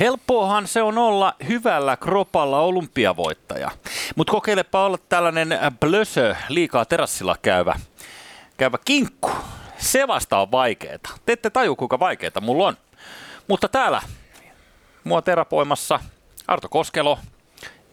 Helppoahan se on olla hyvällä kropalla olympiavoittaja. Mutta kokeilepa olla tällainen blösö, liikaa terassilla käyvä, käyvä kinkku. Se vasta on vaikeeta. Te ette taju, kuinka vaikeeta mulla on. Mutta täällä mua terapoimassa Arto Koskelo,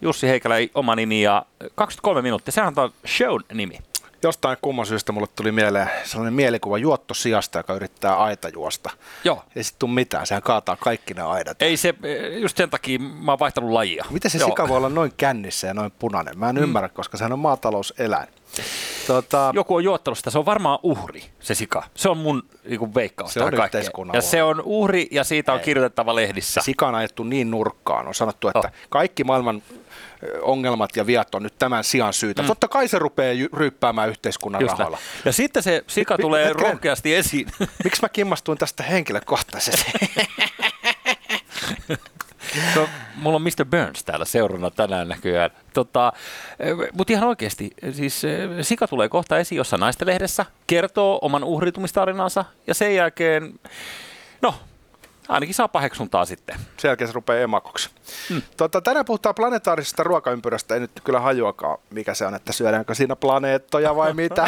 Jussi Heikelä oma nimi ja 23 minuuttia. Sehän on show nimi. Jostain kumman syystä mulle tuli mieleen sellainen mielikuva juottosijasta, joka yrittää aita juosta. Joo. Ei sitten tule mitään, sehän kaataa kaikki ne aidat. Ei se, just sen takia mä oon vaihtanut lajia. Miten se Joo. sika voi olla noin kännissä ja noin punainen? Mä en mm. ymmärrä, koska sehän on maatalouseläin. Tota, Joku on juottanut sitä, se on varmaan uhri, se sika. Se on mun niin veikkaus Se on kaikkeen. Ja se on uhri ja siitä on Ei. kirjoitettava lehdissä. sika on ajettu niin nurkkaan. On sanottu, että Oh. kaikki maailman ongelmat ja viat on nyt tämän sijan syytä. Mm. Totta kai se rupeaa ryyppäämään yhteiskunnan Just näin. rahoilla. Ja sitten se sika Mi- tulee hetkinen. rohkeasti esiin. Miksi mä kimmastuin tästä henkilökohtaisesti? no, mulla on Mr. Burns täällä seurana tänään näköjään. Tota, Mutta ihan oikeasti, siis eh, Sika tulee kohta esiin jossain naistelehdessä, kertoo oman uhritumistarinansa ja sen jälkeen, no, ainakin saa paheksuntaa sitten. Sen jälkeen se rupeaa emakoksi. Mm. Tota, tänään puhutaan planetaarisesta ruokaympyrästä. Ei nyt kyllä hajuakaan, mikä se on, että syödäänkö siinä planeettoja vai mitä.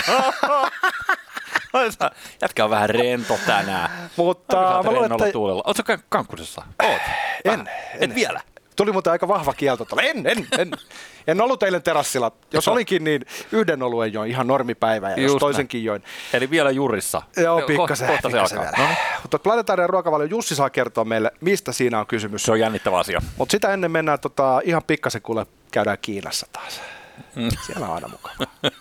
Jätkä on vähän rento tänään. Mutta mä luulen, että tuulella. Ka- kankkusessa? Oot. en, Et vielä. Tuli muuten aika vahva kielto. tuolla. En, en, en. En ollut eilen terassilla. Jos olinkin, niin yhden oluen join ihan normipäivä ja jos toisenkin join. Eli vielä jurissa. Joo, pikkasen, kohta se pikkasen alkaa. vielä. No. Mutta planetaarinen ruokavalio Jussi saa kertoa meille, mistä siinä on kysymys. Se on jännittävä asia. Mutta sitä ennen mennään tota, ihan pikkasen, kuule, käydään Kiinassa taas. Siellä on aina mukana.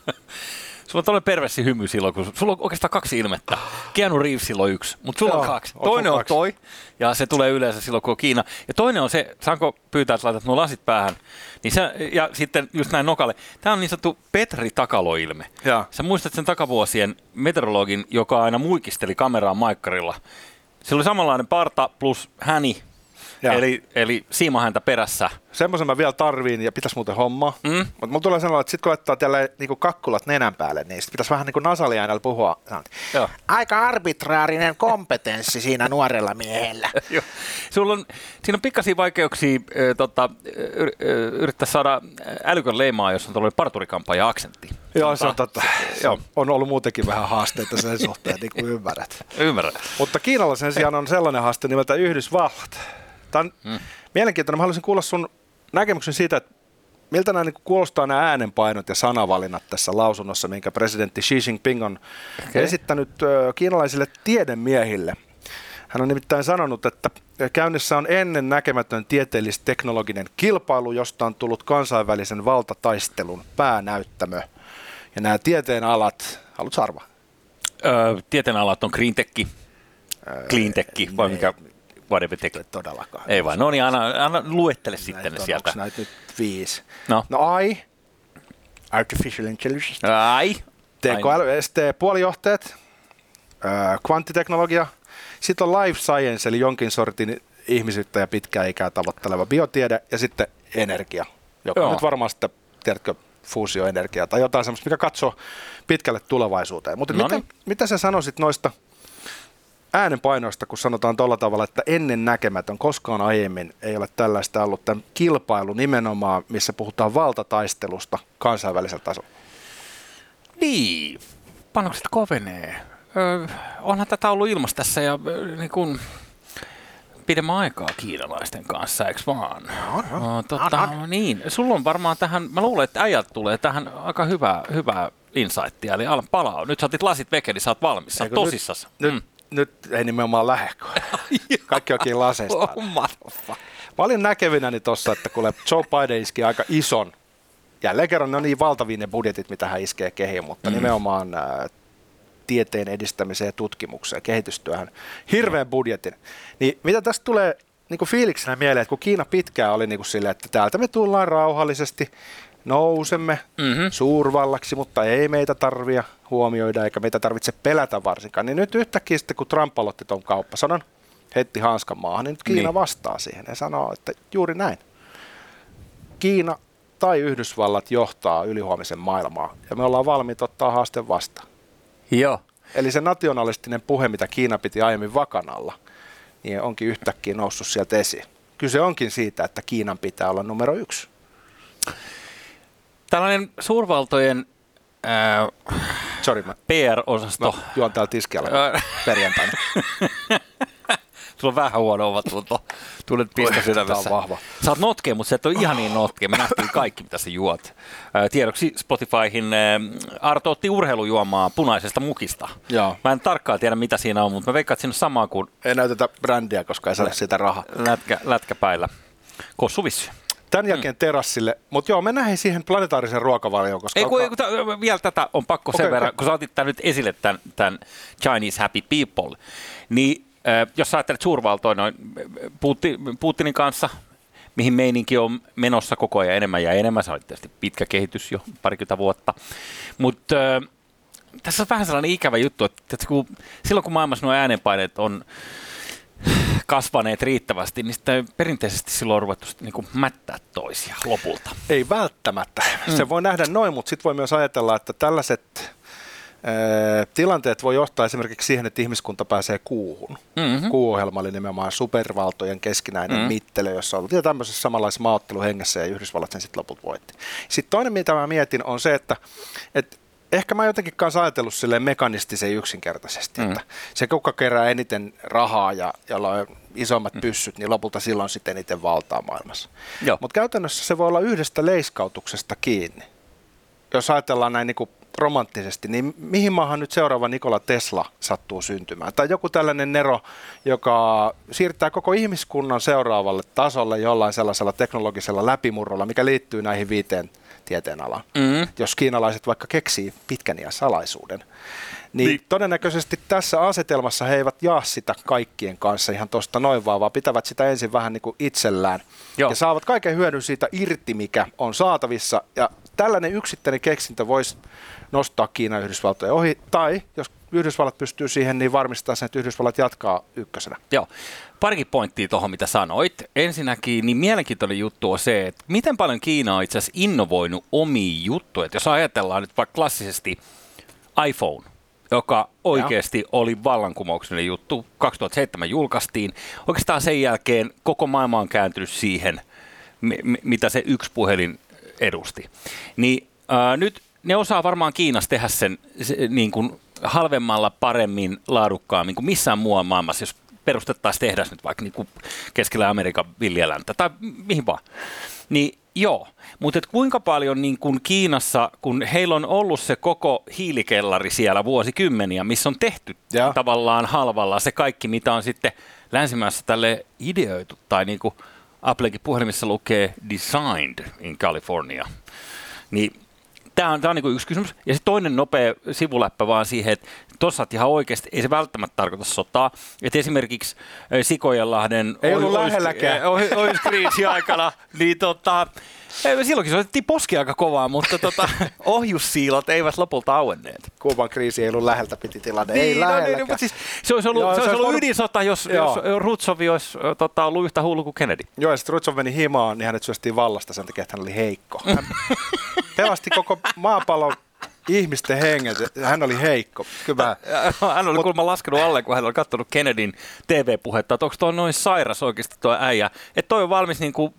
Sulla on tällainen perversi hymy silloin, kun sulla on oikeastaan kaksi ilmettä. Keanu Reevesilla on yksi, mutta sulla on Joo, kaksi. on Toinen sulla on kaksi. toi, ja se tulee yleensä silloin, kun on Kiina. Ja toinen on se, saanko pyytää, että laitat nuo lasit päähän, niin se, ja sitten just näin nokalle. Tämä on niin sanottu Petri Takalo-ilme. Joo. Sä muistat sen takavuosien meteorologin, joka aina muikisteli kameraan maikkarilla. Sillä oli samanlainen parta plus häni, Joo. eli, eli siimahäntä perässä. Semmoisen mä vielä tarviin ja pitäisi muuten hommaa. Mm. Mutta mulla tulee sellainen, että sit kun laittaa tällä niinku kakkulat nenän päälle, niin sit pitäisi vähän niin kuin puhua. Joo. Aika arbitraarinen kompetenssi siinä nuorella miehellä. Joo. Sulla on, siinä on pikkasia vaikeuksia ö, tota, yr, yrittää saada älykön leimaa, jos on tuollainen parturikampaaja aksentti. Joo, se on totta. Joo, on ollut muutenkin vähän haasteita sen suhteen, niin kuin ymmärrät. Ymmärrän. Mutta Kiinalla sen sijaan on sellainen haaste nimeltä Yhdysvallat. Tämä on mm. mielenkiintoinen. Mä haluaisin kuulla sun näkemyksen siitä, että miltä nämä niin kuulostaa nämä äänenpainot ja sanavalinnat tässä lausunnossa, minkä presidentti Xi Jinping on okay. esittänyt kiinalaisille tiedemiehille. Hän on nimittäin sanonut, että käynnissä on ennen näkemätön tieteellis-teknologinen kilpailu, josta on tullut kansainvälisen valtataistelun päänäyttämö. Ja nämä tieteen alat, haluatko arvaa? Öö, tieteenalat on green cleantech, vai mikä, tech. Todellakaan. Ei vaan, no niin, anna, anna luettele sitten Näitä ne on, sieltä. näitä nyt viisi? No. No AI, Artificial Intelligence, Ai. tekoäly, ST, puolijohteet, kvanttiteknologia, sitten on life science, eli jonkin sortin ihmisyyttä ja pitkää ikää tavoitteleva biotiede, ja sitten energia, joka Joo. nyt varmaan sitten, tiedätkö, fuusioenergia tai jotain semmoista, mikä katsoo pitkälle tulevaisuuteen. Mutta No mitä, niin. mitä sä sanoisit noista äänenpainoista, kun sanotaan tuolla tavalla, että ennen näkemätön, koskaan aiemmin ei ole tällaista ollut tämän kilpailu nimenomaan, missä puhutaan valtataistelusta kansainvälisellä tasolla. Niin, panokset kovenee. Öö, onhan tätä ollut ilmassa tässä ja ö, niin kun, pidemmän aikaa kiinalaisten kanssa, eikö vaan? On, on. No, totta, On, Niin, sulla on varmaan tähän, mä luulen, että äijät tulee tähän aika hyvää, hyvää insightia, eli ala palaa. Nyt sä otit lasit veke, niin sä oot valmis, sä oot tosissas. Nyt, nyt, nyt ei nimenomaan lähde, kun kaikki onkin laseista. Oh. Mä olin näkevinäni tuossa, että kuule Joe Biden iski aika ison, jälleen kerran ne on niin valtavia ne budjetit, mitä hän iskee kehiin, mutta mm. nimenomaan ää, tieteen edistämiseen ja tutkimukseen, ja kehitystyöhön, hirveän budjetin. Niin mitä tästä tulee niin kuin fiiliksenä mieleen, että kun Kiina pitkään oli niin kuin silleen, että täältä me tullaan rauhallisesti, nousemme Mhm. suurvallaksi, mutta ei meitä tarvia huomioida eikä meitä tarvitse pelätä varsinkaan. Niin nyt yhtäkkiä sitten, kun Trump aloitti tuon kauppasodan, heitti hanskan maahan, niin nyt Kiina Niin. vastaa siihen ja sanoo, että juuri näin. Kiina tai Yhdysvallat johtaa ylihuomisen maailmaa ja me ollaan valmiit ottaa haaste vastaan. Joo. Eli se nationalistinen puhe, mitä Kiina piti aiemmin vakanalla, niin onkin yhtäkkiä noussut sieltä esiin. kyse onkin siitä, että Kiinan pitää olla numero yksi. Tällainen suurvaltojen ää, Sorry, mä PR-osasto. no, juon täällä tiskialla Ää. perjantaina. Sulla on vähän huono omatunto. Tunnet pistä sydämessä. on vahva. Sä oot notkea, mutta sä et ole ihan niin notkea. Me nähtiin kaikki, mitä sä juot. Ää, Tiedoksi Spotifyhin ää, Arto otti urheilujuomaa punaisesta mukista. Joo. Mä en tarkkaan tiedä, mitä siinä on, mutta mä veikkaan, että siinä on sama kuin Ei näytetä brändiä, koska ei saada siitä rahaa. lätkä, lätkäpäillä. Kossu Vissy. Tämän jälkeen terassille, mutta joo, mennään siihen planetaarisen ruokavalioon, koska Ei kun, ei, alkaa- kun tä- vielä tätä on pakko sen Okei, verran, okei. kun sä otit tämän nyt esille tämän, tämän Chinese Happy People, niin äh, jos sä ajattelet suurvaltoja noin Putin, Putinin kanssa, mihin meininki on menossa koko ajan enemmän ja enemmän, se on tietysti pitkä kehitys jo parikymmentä vuotta, mutta äh, tässä on vähän sellainen ikävä juttu, että, että kun, silloin kun maailmassa nuo äänenpaineet on kasvaneet riittävästi, niin sitten perinteisesti silloin on ruvettu niin kuin mättää toisia lopulta. Ei välttämättä. Mm. Se voi nähdä noin, mutta sitten voi myös ajatella, että tällaiset tilanteet voi johtaa esimerkiksi siihen, että ihmiskunta pääsee kuuhun. Mhm. Kuuohjelma oli nimenomaan supervaltojen keskinäinen mm. mittely, jossa oltiin tämmöisessä samanlaisessa maaotteluhengessä ja Yhdysvallat sen sitten loput voitti. Sitten toinen, mitä mä mietin, on se, että, että ehkä mä jotenkin kanssa ajatellut silleen mekanistisen yksinkertaisesti, mm. että se kuka kerää eniten rahaa ja jolla on isommat mm. pyssyt, niin lopulta silloin sitten eniten valtaa maailmassa. Mutta käytännössä se voi olla yhdestä leiskautuksesta kiinni. Jos ajatellaan näin niin kuin romanttisesti, niin mihin maahan nyt seuraava Nikola Tesla sattuu syntymään? Tai joku tällainen nero, joka siirtää koko ihmiskunnan seuraavalle tasolle jollain sellaisella teknologisella läpimurrolla, mikä liittyy näihin viiteen tieteenalaan. Mm. Jos kiinalaiset vaikka keksii pitkän iän salaisuuden, niin, Niin. niin todennäköisesti tässä asetelmassa he eivät jaa sitä kaikkien kanssa ihan tuosta noin vaan, vaan pitävät sitä ensin vähän niin kuin itsellään. Joo. Ja saavat kaiken hyödyn siitä irti, mikä on saatavissa. Ja tällainen yksittäinen keksintö voisi nostaa Kiina Yhdysvaltojen ohi. Tai jos Yhdysvallat pystyy siihen, niin varmistaa sen, että Yhdysvallat jatkaa ykkösenä. Joo. Parikin pointtia tuohon, mitä sanoit. Ensinnäkin, niin mielenkiintoinen juttu on se, että miten paljon Kiina on itse asiassa innovoinut omia juttuja. Jos ajatellaan nyt vaikka klassisesti iPhone, joka oikeasti oli vallankumouksellinen juttu, 2007 julkaistiin. Oikeastaan sen jälkeen koko maailma on kääntynyt siihen, mi- mi- mitä se yksi puhelin edusti. Niin ää, nyt ne osaa varmaan Kiinassa tehdä sen se, niin kuin halvemmalla, paremmin, laadukkaammin kuin missään muualla maailmassa, jos perustettaisiin tehdas nyt vaikka niin kuin keskellä Amerikan viljeläntä tai mihin vaan. Niin joo, mutta kuinka paljon niin kuin Kiinassa, kun heillä on ollut se koko hiilikellari siellä vuosikymmeniä, missä on tehty Joo. tavallaan halvalla se kaikki, mitä on sitten länsimäessä tälle ideoitu, tai niin kuin Applekin puhelimissa lukee designed in California. Niin Tämä on, tämä on niin yksi kysymys. Ja sitten toinen nopea sivuläppä vaan siihen, että tuossa ihan oikeasti ei se välttämättä tarkoita sotaa. Että esimerkiksi Sikojenlahden Ei ollut lähelläkään. ohjuskriisi aikana, niin tota, silloinkin soitettiin poski aika kovaa, mutta tota, ohjussiilot eivät lopulta auenneet. Kuuban kriisi ei ollut läheltä piti tilanne. ei Niin, no, lähelläkään. niin, mutta siis se olisi ollut, Joo, se se olisi olisi ollut voinut- ydinsota, jos, Joo. jos Rutsovi olisi tota, ollut yhtä hullu kuin Kennedy. Joo, ja sitten Rutsov meni himaan, niin hänet syöstiin vallasta sen takia, että hän oli heikko. Hän pelasti koko maapallon ihmisten henget, ja hän oli heikko. Kyllä Hän oli kuulemma laskenut alle, kun hän oli katsonut Kennedyn TV-puhetta, että onko toi noin sairas oikeasti tuo äijä. Että toi on valmis niin kuin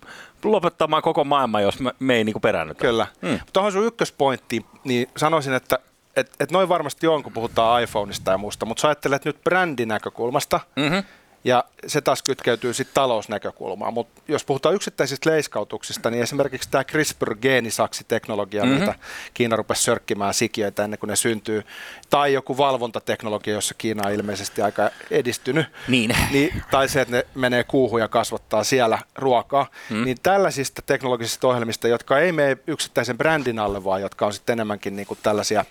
lopettamaan koko maailman, jos me, me ei niin kuin peräännytä. Kyllä. Mm. Mm. Tuohon sun ykköspointtiin, niin sanoisin, että et, et noin varmasti on, kun puhutaan iPhoneista ja muusta, mutta sä ajattelet nyt brändinäkökulmasta, Mm-hmm. Ja se taas kytkeytyy sitten talousnäkökulmaan. Mutta jos puhutaan yksittäisistä leiskautuksista, niin esimerkiksi tämä CRISPR-geenisaksiteknologia, Mhm. mm-hmm. mitä Kiina rupesi sörkkimään sikiöitä ennen kuin ne syntyy, tai joku valvontateknologia, jossa Kiina on ilmeisesti aika edistynyt, Niin. niin, tai se, että ne menee kuuhun ja kasvattaa siellä ruokaa, mm. niin tällaisista teknologisista ohjelmista, jotka ei mene yksittäisen brändin alle, vaan jotka on sitten enemmänkin niin kuin tällaisia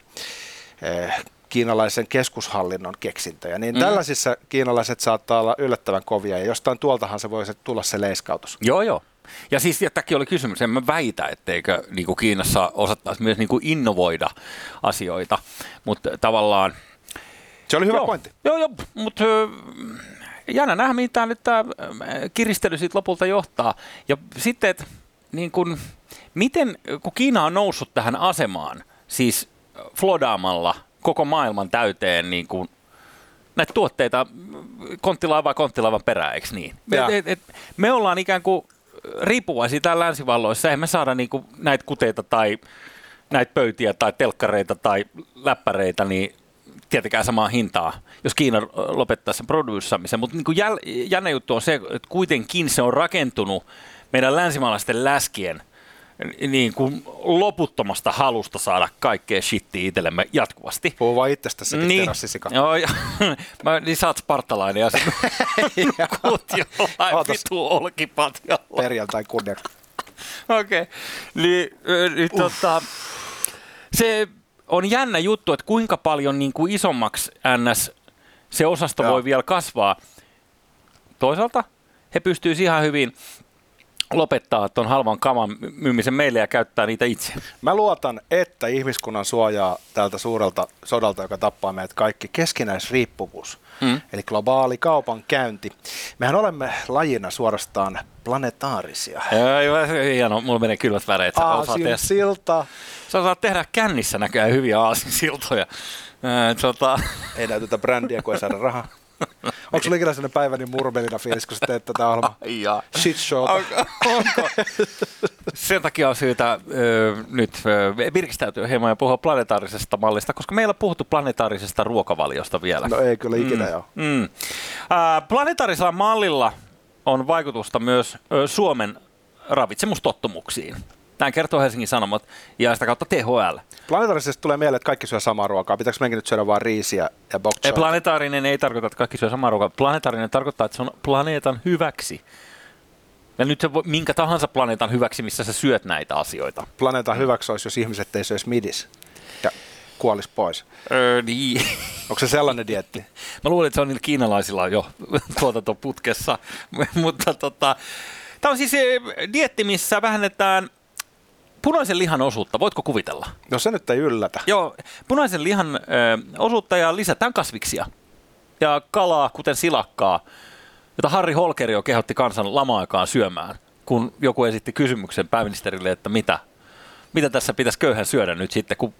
eh, kiinalaisen keskushallinnon keksintöjä, niin mm. tällaisissa kiinalaiset saattaa olla yllättävän kovia, ja jostain tuoltahan se voisi tulla se leiskautus. Joo, joo. Ja siis tämäkin oli kysymys, en mä väitä, etteikö niin kuin Kiinassa osattaisi myös niin kuin innovoida asioita, mutta tavallaan... Se oli hyvä joo, pointti. Joo, joo, mutta jännä nähdä, mihin tämä nyt tämä kiristely siitä lopulta johtaa. Ja sitten, että niin kun, miten, kun Kiina on noussut tähän asemaan, siis flodaamalla koko maailman täyteen niin kuin näitä tuotteita konttilaivaa konttilaivan perään, eikö niin? Me, Jaa. et, et, me ollaan ikään kuin riippuvaisia täällä länsivalloissa, eihän me saada niinku näitä kuteita tai näitä pöytiä tai telkkareita tai läppäreitä, niin tietenkään samaa hintaa, jos Kiina lopettaa sen produyssaamisen. Mutta niin jäl, jännä juttu on se, että kuitenkin se on rakentunut meidän länsimaalaisten läskien niin kuin loputtomasta halusta saada kaikkea shittiä itsellemme jatkuvasti. Puhuu vaan itsestä sekin Niin, terassisika. joo, ja, mä, niin sä oot spartalainen ja sä kuut jollain Ootas. vitu olkipatjalla. Perjantai kunniaksi. Okei. Okay. Niin, niin tota, se on jännä juttu, että kuinka paljon niin kuin isommaksi NS se osasto Joo. voi vielä kasvaa. Toisaalta he pystyvät ihan hyvin lopettaa tuon halvan kaman myymisen meille ja käyttää niitä itse. Mä luotan, että ihmiskunnan suojaa tältä suurelta sodalta, joka tappaa meidät kaikki, keskinäisriippuvuus, mm. eli globaali kaupankäynti. Mehän olemme lajina suorastaan planetaarisia. Joo, hieno, mulla menee kylmät väreet. Aasin tehdä, silta. sä osaat tehdä kännissä näköjään hyviä aasinsiltoja. Tota, Ei näytetä brändiä, kun ei saada rahaa. Onko sulla ikinä sellainen päivä niin murmelina fiilis, kun sä teet tätä ohjelmaa? Shit. Onko? onko? Sen takia on syytä ö, nyt ö, virkistäytyä hieman ja puhua planetaarisesta mallista, koska meillä on puhuttu planetaarisesta ruokavaliosta vielä. No ei kyllä ikinä joo. Mm. Planetaarisella mallilla on vaikutusta myös ö, Suomen ravitsemustottumuksiin. Näin kertoo Helsingin Sanomat ja sitä kautta THL. Planetaarisesti tulee mieleen, että kaikki syö samaa ruokaa. Pitääkö meidänkin nyt syödä vaan riisiä ja bok Ei, planetaarinen ei tarkoita, että kaikki syö samaa ruokaa. Planetaarinen tarkoittaa, että se on planeetan hyväksi. Ja nyt se voi, minkä tahansa planeetan hyväksi, missä sä syöt näitä asioita. Planeetan hyväksi olisi, jos ihmiset ei syöisi midis ja kuolis pois. Öö, niin. Onko se sellainen dietti? Mä luulen, että se on niillä kiinalaisilla jo tuotantoputkessa. Mutta tota, tämä on siis eh, dietti, missä vähennetään punaisen lihan osuutta. Voitko kuvitella? No se nyt ei yllätä. Joo, punaisen lihan ö, osuutta ja lisätään kasviksia. Ja kalaa, kuten silakkaa, jota Harri Holkeri kehotti kansan lama-aikaan syömään, kun joku esitti kysymyksen pääministerille, että mitä, mitä tässä pitäisi köyhän syödä nyt sitten, kun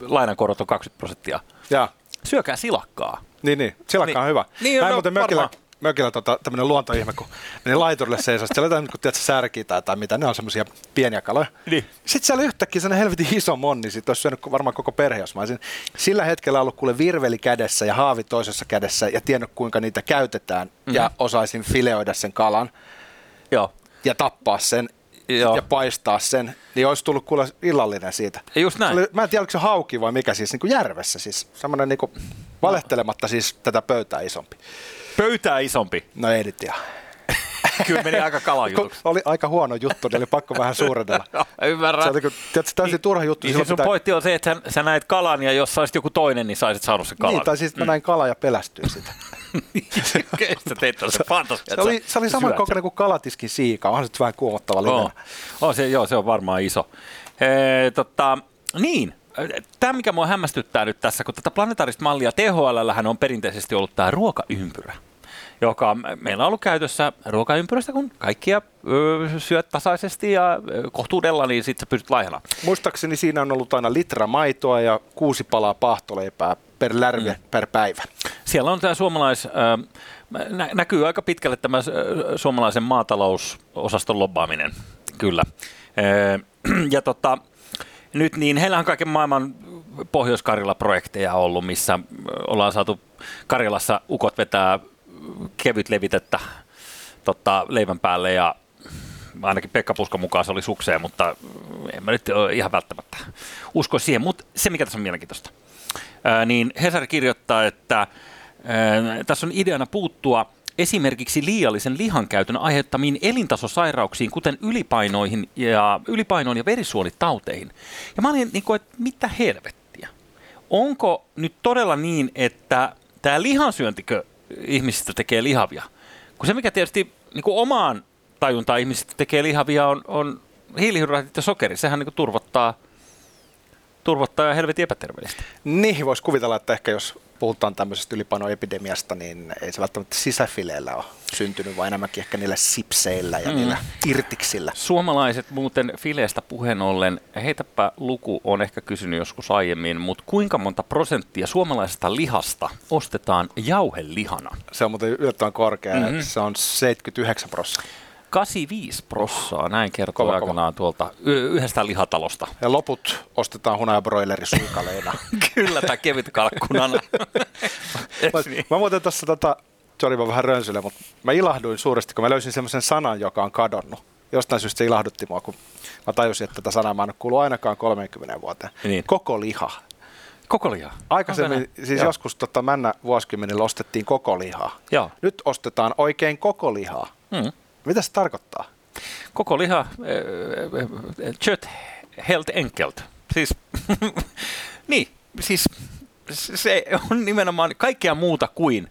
lainankorot on 20 prosenttia. Ja, Syökää silakkaa. niin, niin. Silakka on Niin. hyvä. Niin, Mä en no, muuten mökillä, varmaan. Mökillä tota, tämmöinen luontoihme, kun meni laiturille seisoo. Siellä oli jotain, kun tiedät, särkiä tai, tai mitä, ne on semmoisia pieniä kaloja. Niin. Sitten siellä oli yhtäkkiä sellainen helvetin iso monni, sit olisi syönyt varmaan koko perhe, jos mä olisin sillä hetkellä ollut kuule virveli kädessä ja haavi toisessa kädessä ja tiennyt kuinka niitä käytetään mm-hmm. ja osaisin fileoida sen kalan Joo. ja tappaa sen Joo. ja paistaa sen, niin olisi tullut kuule illallinen siitä. Just näin. Oli, mä en tiedä, oliko se hauki vai mikä siis, niin kuin järvessä siis. Semmoinen niin kuin, valehtelematta siis tätä pöytää isompi. Pöytää isompi. No ei nyt ihan. Kyllä meni aika kalajutuksi. oli aika huono juttu, niin oli pakko vähän suurennella. Ymmärrän. Se on niin kuin, tiedätkö, täysin turha juttu. Niin siis sun pitää- pointti on se, että sä, sä näet kalan ja jos sä olisit joku toinen, niin sä olisit saanut sen kalan. Niin, tai siis mä näin kala ja pelästyin sitä. Sä teit tällaisen fantasia. Se oli, se oli saman kokoinen kuin kalatiskin siika. Onhan se vähän kuomottava livenä. Oh. Oh, se, joo, se on varmaan iso. Ee, tota, niin, tämä mikä mua hämmästyttää nyt tässä, kun tätä planetaarista mallia THL on perinteisesti ollut tämä ruokaympyrä joka me- meillä on ollut käytössä ruokaympyrästä, kun kaikkia syöt tasaisesti ja kohtuudella, niin sitten sä pysyt laihana. Muistaakseni siinä on ollut aina litra maitoa ja kuusi palaa pahtoleipää per lärve mm. per päivä. Siellä on tämä suomalais, nä- näkyy aika pitkälle tämä suomalaisen maatalousosaston lobbaaminen, kyllä. Ja tota, nyt niin, heillä on kaiken maailman Pohjois-Karjala-projekteja ollut, missä ollaan saatu Karjalassa ukot vetää kevyt levitettä tota, leivän päälle ja ainakin Pekka Puskon mukaan se oli sukseen, mutta en mä nyt ihan välttämättä usko siihen. Mutta se, mikä tässä on mielenkiintoista, niin Hesari kirjoittaa, että tässä on ideana puuttua esimerkiksi liiallisen lihankäytön aiheuttamiin elintasosairauksiin, kuten ylipainoihin ja, ylipainoon ja verisuonitauteihin. Ja mä olin niin kuin, että mitä helvettiä? Onko nyt todella niin, että tämä lihansyöntikö ihmisistä tekee lihavia? Kun se, mikä tietysti niin kuin omaan tajuntaan ihmisistä tekee lihavia, on, on hiilihydraatit ja sokeri. Sehän niin kuin turvottaa turvottaa ja helvetin epäterveellistä. Niin, voisi kuvitella, että ehkä jos puhutaan tämmöisestä ylipainoepidemiasta, niin ei se välttämättä sisäfileillä ole syntynyt, vaan enemmänkin ehkä niillä sipseillä ja mm. niillä irtiksillä. Suomalaiset muuten fileestä puheen ollen, heitäpä luku, on ehkä kysynyt joskus aiemmin, mutta kuinka monta prosenttia suomalaisesta lihasta ostetaan jauhelihana? Se on muuten yllättävän korkea, mm-hmm. se on 79 prosenttia. 85 prossaa, näin kertoo kova, aikanaan kova. tuolta yhdestä lihatalosta. Ja loput ostetaan hunajabroileri suikaleina. Kyllä, tai kevyt kalkkunana. mä, niin? mä muuten tässä tota, sorry mä vähän rönsylle, mutta mä ilahduin suuresti, kun mä löysin semmoisen sanan, joka on kadonnut. Jostain syystä se ilahdutti mua, kun mä tajusin, että tätä sanaa mä en kuulu ainakaan 30 vuoteen. Niin. Koko liha. Koko liha? Aikaisemmin, siis Joo. joskus tota, männä vuosikymmenillä ostettiin koko lihaa. Joo. Nyt ostetaan oikein koko lihaa. Mm. Mitä se tarkoittaa? Koko liha, kött helt enkelt. Siis, niin, siis se on nimenomaan kaikkea muuta kuin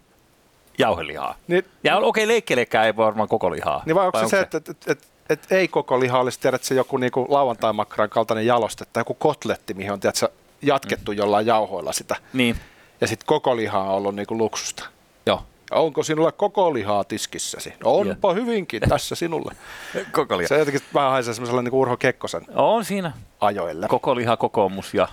jauhelihaa. Niin, ja okei, okay, leikkelekään ei varmaan koko lihaa. Niin vai onko vai se, se, että, että, että, että ei koko liha olisi tiedät, se joku niinku lauantaimakkaran kaltainen jaloste tai joku kotletti, mihin on tiedät, jatkettu mm. jollain jauhoilla sitä. Niin. Ja sitten koko liha on ollut niinku luksusta. Joo. Onko sinulla koko lihaa tiskissäsi? No onpa hyvinkin tässä sinulle. koko liha. Se jotenkin vähän haisee semmoiselle niin Urho Kekkosen On siinä. ajoille. Koko liha kokoomus ja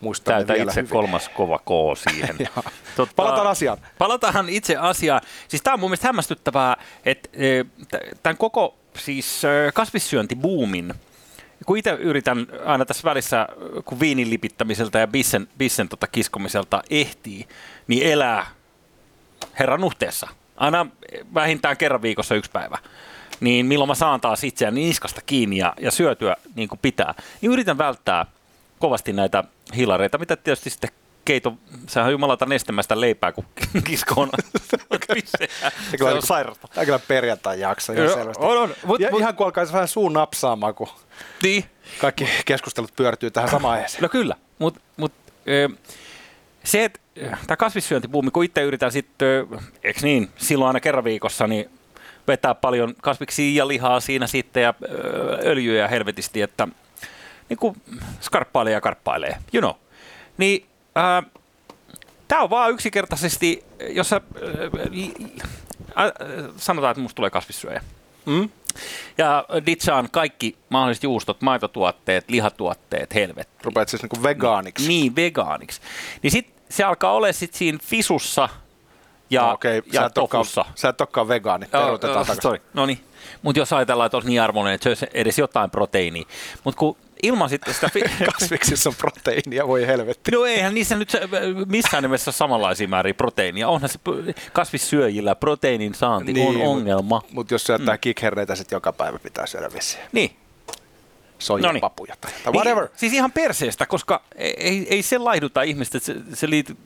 Muistamme Täytä itse hyvin. kolmas kova K siihen. Totta, palataan asiaan. Palataan itse asiaan. Siis tämä on mun mielestä hämmästyttävää, että e, tämän koko siis e, kasvissyöntibuumin, kun itse yritän aina tässä välissä, kun viinin lipittämiseltä ja bissen, bissen tota kiskomiselta ehtii, niin elää herran nuhteessa. Aina vähintään kerran viikossa yksi päivä. Niin milloin mä saan taas itseäni niskasta kiinni ja, ja syötyä niin kuin pitää, niin yritän välttää kovasti näitä hilareita, mitä tietysti sitten keito, sehän on jumalata nestemästä leipää, kun kiskoon se on sairasta. Tämä kyllä perjantai jakso ihan selvästi. On, on. Mut, ja mut, ihan kuin alkaisi vähän suun napsaamaan, kun niin. kaikki keskustelut pyörtyy tähän samaan aiheeseen. No kyllä, mutta mut, se, että tämä kasvissyöntipuumi, kun itse yritän sitten, eikö niin, silloin aina kerran viikossa, niin vetää paljon kasviksia ja lihaa siinä sitten ja öljyä helvetisti, että niin kuin skarppailee ja karppailee, you know. Niin äh, tämä on vaan yksinkertaisesti, jos sä, äh, äh, sanotaan, että musta tulee kasvissyöjä. Mm? Ja ditsaan kaikki mahdolliset juustot, maitotuotteet, lihatuotteet, helvetti. Rupeat siis niinku vegaaniksi. Niin, vegaaniksi. Niin sit se alkaa olla sitten siinä fisussa ja, no, okay. ja sä tofussa. Olekaan, sä et olekaan vegaani, peruutetaan oh, No niin, mutta jos ajatellaan, että olisi niin armoinen, että se olisi edes jotain proteiiniä. Mutta kun ilman sitten sitä... Kasviksissa on proteiinia, voi helvetti. No eihän niissä nyt missään nimessä samanlaisia määriä proteiinia. Onhan se kasvissyöjillä proteiinin saanti niin, on ongelma. Mutta mut jos syöttää mm. kikherneitä, sitten joka päivä pitää syödä vissiin. Niin, soijapapuja tai, tai whatever. Niin, siis ihan perseestä, koska ei, ei se laihduta ihmistä, että se, se liit,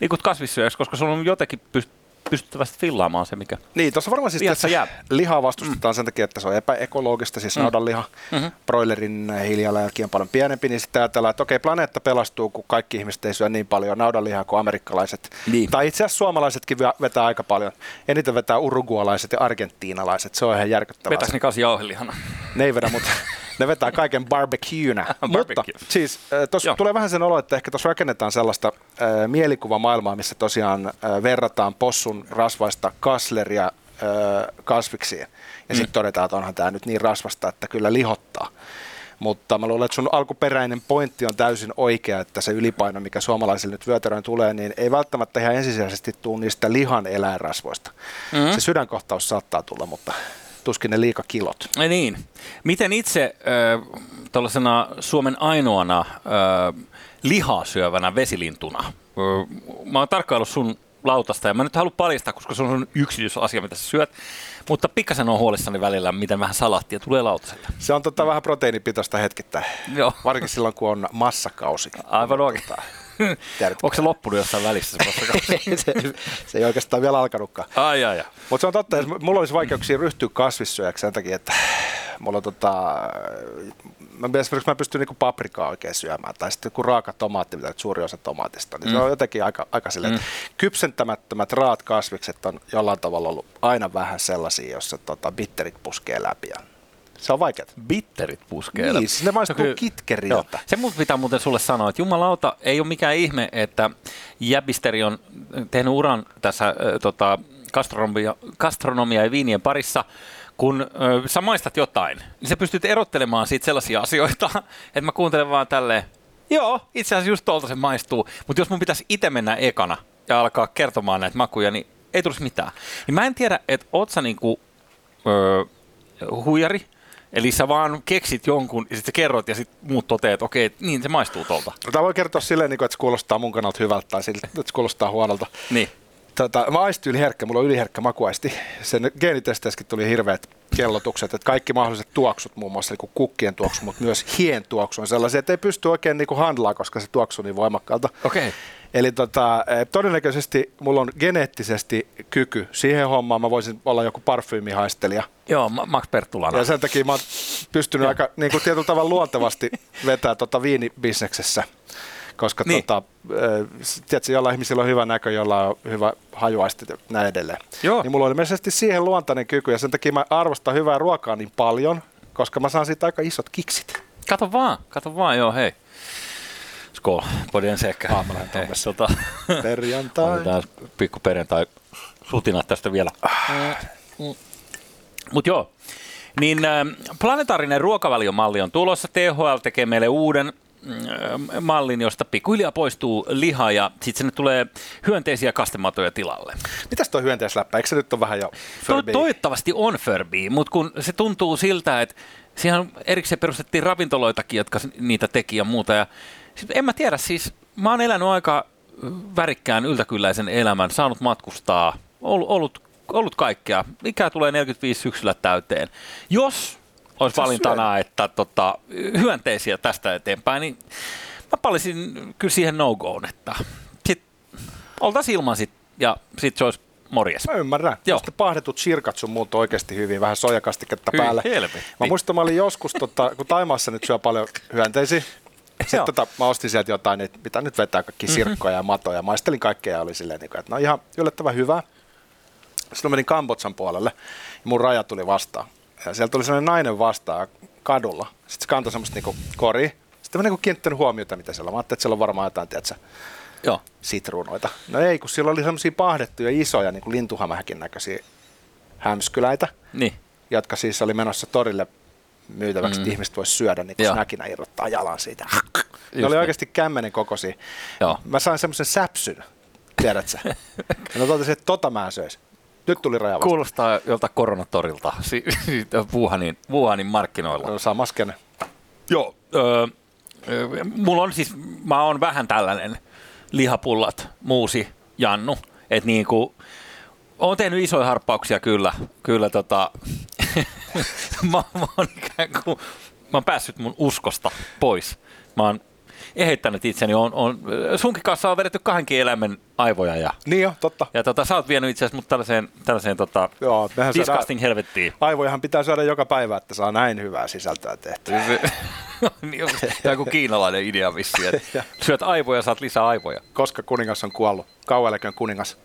liikut kasvissyöjäksi, koska se on jotenkin pyst, pystyttävästi fillaamaan se, mikä Niin, tuossa varmaan siis että jää. lihaa vastustetaan mm. sen takia, että se on epäekologista, siis mm. naudanliha. Mm-hmm. Broilerin hiilijalanjälki on paljon pienempi, niin sitten ajatellaan, että okei, planeetta pelastuu, kun kaikki ihmiset ei syö niin paljon naudanlihaa kuin amerikkalaiset. Niin. Tai itse asiassa suomalaisetkin vetää aika paljon. Eniten vetää urugualaiset ja argentiinalaiset, se on ihan järkyttävää. Vetäis ne kanssa jauhelihana? Ne ei vedä, mutta ne vetää kaiken barbecuena. Mutta siis tuossa tulee vähän sen olo, että ehkä tuossa rakennetaan sellaista äh, mielikuvamaailmaa, missä tosiaan äh, verrataan possun rasvaista kasleria äh, kasviksiin. Ja mm. sitten todetaan, että onhan tämä nyt niin rasvasta, että kyllä lihottaa. Mutta mä luulen, että sun alkuperäinen pointti on täysin oikea, että se ylipaino, mikä suomalaisille nyt vyötäröön tulee, niin ei välttämättä ihan ensisijaisesti tule niistä lihan eläinrasvoista. Mm-hmm. Se sydänkohtaus saattaa tulla, mutta tuskin ne liikakilot. Ei niin. Miten itse äh, tuollaisena Suomen ainoana äh, lihaa syövänä vesilintuna, äh, mä oon tarkkaillut sun lautasta ja mä nyt haluan paljastaa, koska se on yksityisasia, mitä sä syöt, mutta pikkasen on huolissani välillä, miten vähän salattia tulee lautaselle. Se on tota vähän proteiinipitoista hetkittäin, Joo. varsinkin silloin, kun on massakausi. Aivan oikein. Onko se loppunut jossain välissä se se, se ei oikeastaan vielä alkanutkaan. Ai, ai, ai. Mutta se on totta, että mulla olisi vaikeuksia ryhtyä kasvissyöjäksi sen takia, että mulla on tota, mä, esimerkiksi mä pystyn niinku paprikaa oikein syömään, tai sitten joku raaka tomaatti, mitä suuri osa tomaatista, niin mm. se on jotenkin aika, aika silleen, mm. kypsentämättömät raat kasvikset on jollain tavalla ollut aina vähän sellaisia, jossa tota, bitterit puskee läpi. Ja Se on vaikeaa. Bitterit puskeilla. Niin, siis ne maistuu No kitkeriltä. Joo. Se mun pitää muuten sulle sanoa, että jumalauta, ei ole mikään ihme, että Jäbisteri on tehnyt uran tässä äh, tota, gastronomia, gastronomia ja viinien parissa, kun äh, sä maistat jotain, niin sä pystyt erottelemaan siitä sellaisia asioita, että mä kuuntelen vaan tälleen, joo, itse asiassa just tuolta se maistuu, mutta jos mun pitäisi itse mennä ekana ja alkaa kertomaan näitä makuja, niin ei tulisi mitään. Niin mä en tiedä, että oot sä niinku, öö, huijari, eli sä vaan keksit jonkun ja sitten kerrot ja sitten muut toteat, että okei, niin se maistuu tuolta. No, Tämä voi kertoa silleen, niin että se kuulostaa mun kannalta hyvältä tai siltä, että se kuulostaa huonolta. Niin. Tota, mä aisti yliherkkä, mulla on yliherkkä makuaisti. Sen geenitesteissäkin tuli hirveät kellotukset, että kaikki mahdolliset tuoksut, muun muassa niin kukkien tuoksu, mutta myös hien tuoksu on sellaisia, että ei pysty oikein niin handlaa, koska se tuoksu niin voimakkaalta. Okei. Eli tota, eh, todennäköisesti mulla on geneettisesti kyky siihen hommaan, mä voisin olla joku parfyymihaistelija. Joo, Ma- Max Pertulana. Ja sen takia mä oon pystynyt aika niin kuin tietyllä tavalla luontevasti vetää tota viinibisneksessä. Koska Niin. tota, äh, tiedätkö, jollain ihmisillä on hyvä näkö, jolla on hyvä hajuaisti ja näin edelleen. Joo. Niin mulla on ilmeisesti siihen luontainen kyky ja sen takia mä arvostan hyvää ruokaa niin paljon, koska mä saan siitä aika isot kiksit. Kato vaan, kato vaan, joo, hei. Skål. Ah, mä lähden Hei, tonne. tota, Perjantai. Otetaan pikku perjantai sutinat tästä vielä. Mutta joo, niin äh, planetaarinen ruokavaliomalli on tulossa. THL tekee meille uuden mallin, josta pikkuhiljaa poistuu liha ja sitten sinne tulee hyönteisiä kastematoja tilalle. Mitäs toi hyönteisläppä? Eikö se nyt ole vähän jo To- Furby? toivottavasti on Furby, mutta kun se tuntuu siltä, että siihen erikseen perustettiin ravintoloitakin, jotka niitä teki ja muuta. Ja sit en mä tiedä, siis mä oon elänyt aika värikkään yltäkylläisen elämän, saanut matkustaa, ollut, ollut, ollut kaikkea. Ikää tulee 45 syksyllä täyteen. Jos olisi valintana, että tota, hyönteisiä tästä eteenpäin, niin mä palisin kyllä siihen no-goon, että sit oltaisiin ilman sit, ja sit se olisi morjes. Mä ymmärrän. Joo. Sitten pahdetut sirkat sun muut oikeasti hyvin, vähän sojakastiketta Hyi päälle. helvetti. Mä muistan, mä olin joskus, tota, kun Taimaassa nyt syö paljon hyönteisiä, sitten tota, mä ostin sieltä jotain, että mitä nyt vetää kaikki sirkkoja ja matoja. Maistelin kaikkea ja oli silleen, niin että no ihan yllättävän hyvää. Sitten menin Kambotsan puolelle ja mun raja tuli vastaan. Ja sieltä tuli sellainen nainen vastaan kadulla. Sitten se kantoi semmoista niinku koria. Sitten mä niinku kiinnittänyt huomiota, mitä siellä on. Mä ajattelin, että siellä on varmaan jotain, tiedätkö, Joo. sitruunoita. No ei, kun siellä oli semmoisia pahdettuja isoja niin kuin lintuhämähäkin näköisiä hämskyläitä, Niin. jotka siis oli menossa torille myytäväksi, mm. että ihmiset voisi syödä, niin kuin Joo. snäkinä irrottaa jalan siitä. ne Just oli niin. oikeasti kämmenen kokoisia. Joo. Mä sain semmoisen säpsyn, tiedätkö? Ja mä totesin, että tota mä en söisi. Nyt tuli raja vastaan. Kuulostaa jolta koronatorilta si- Wuhanin, Wuhanin markkinoilla. No, Sama skene. Joo. Öö, öö, mulla on siis, mä oon vähän tällainen lihapullat, muusi, Jannu. Että niinku, oon tehnyt isoja harppauksia kyllä. Kyllä tota, mä, mä oon ikään kuin, mä oon päässyt mun uskosta pois. Mä oon eheyttänyt itseni, on, on, sunkin kanssa on vedetty kahdenkin eläimen aivoja ja Niin jo, totta. Ja tota, sä oot vienyt itse asiassa mut tällaiseen, tällaiseen tota, Joo, disgusting helvettiin. Aivojahan pitää syödä joka päivä, että saa näin hyvää sisältöä tehtyä. Niin on Joku kiinalainen idea vissi, että syöt aivoja, saat lisää aivoja. Koska kuningas on kuollut? Kauan kuningas.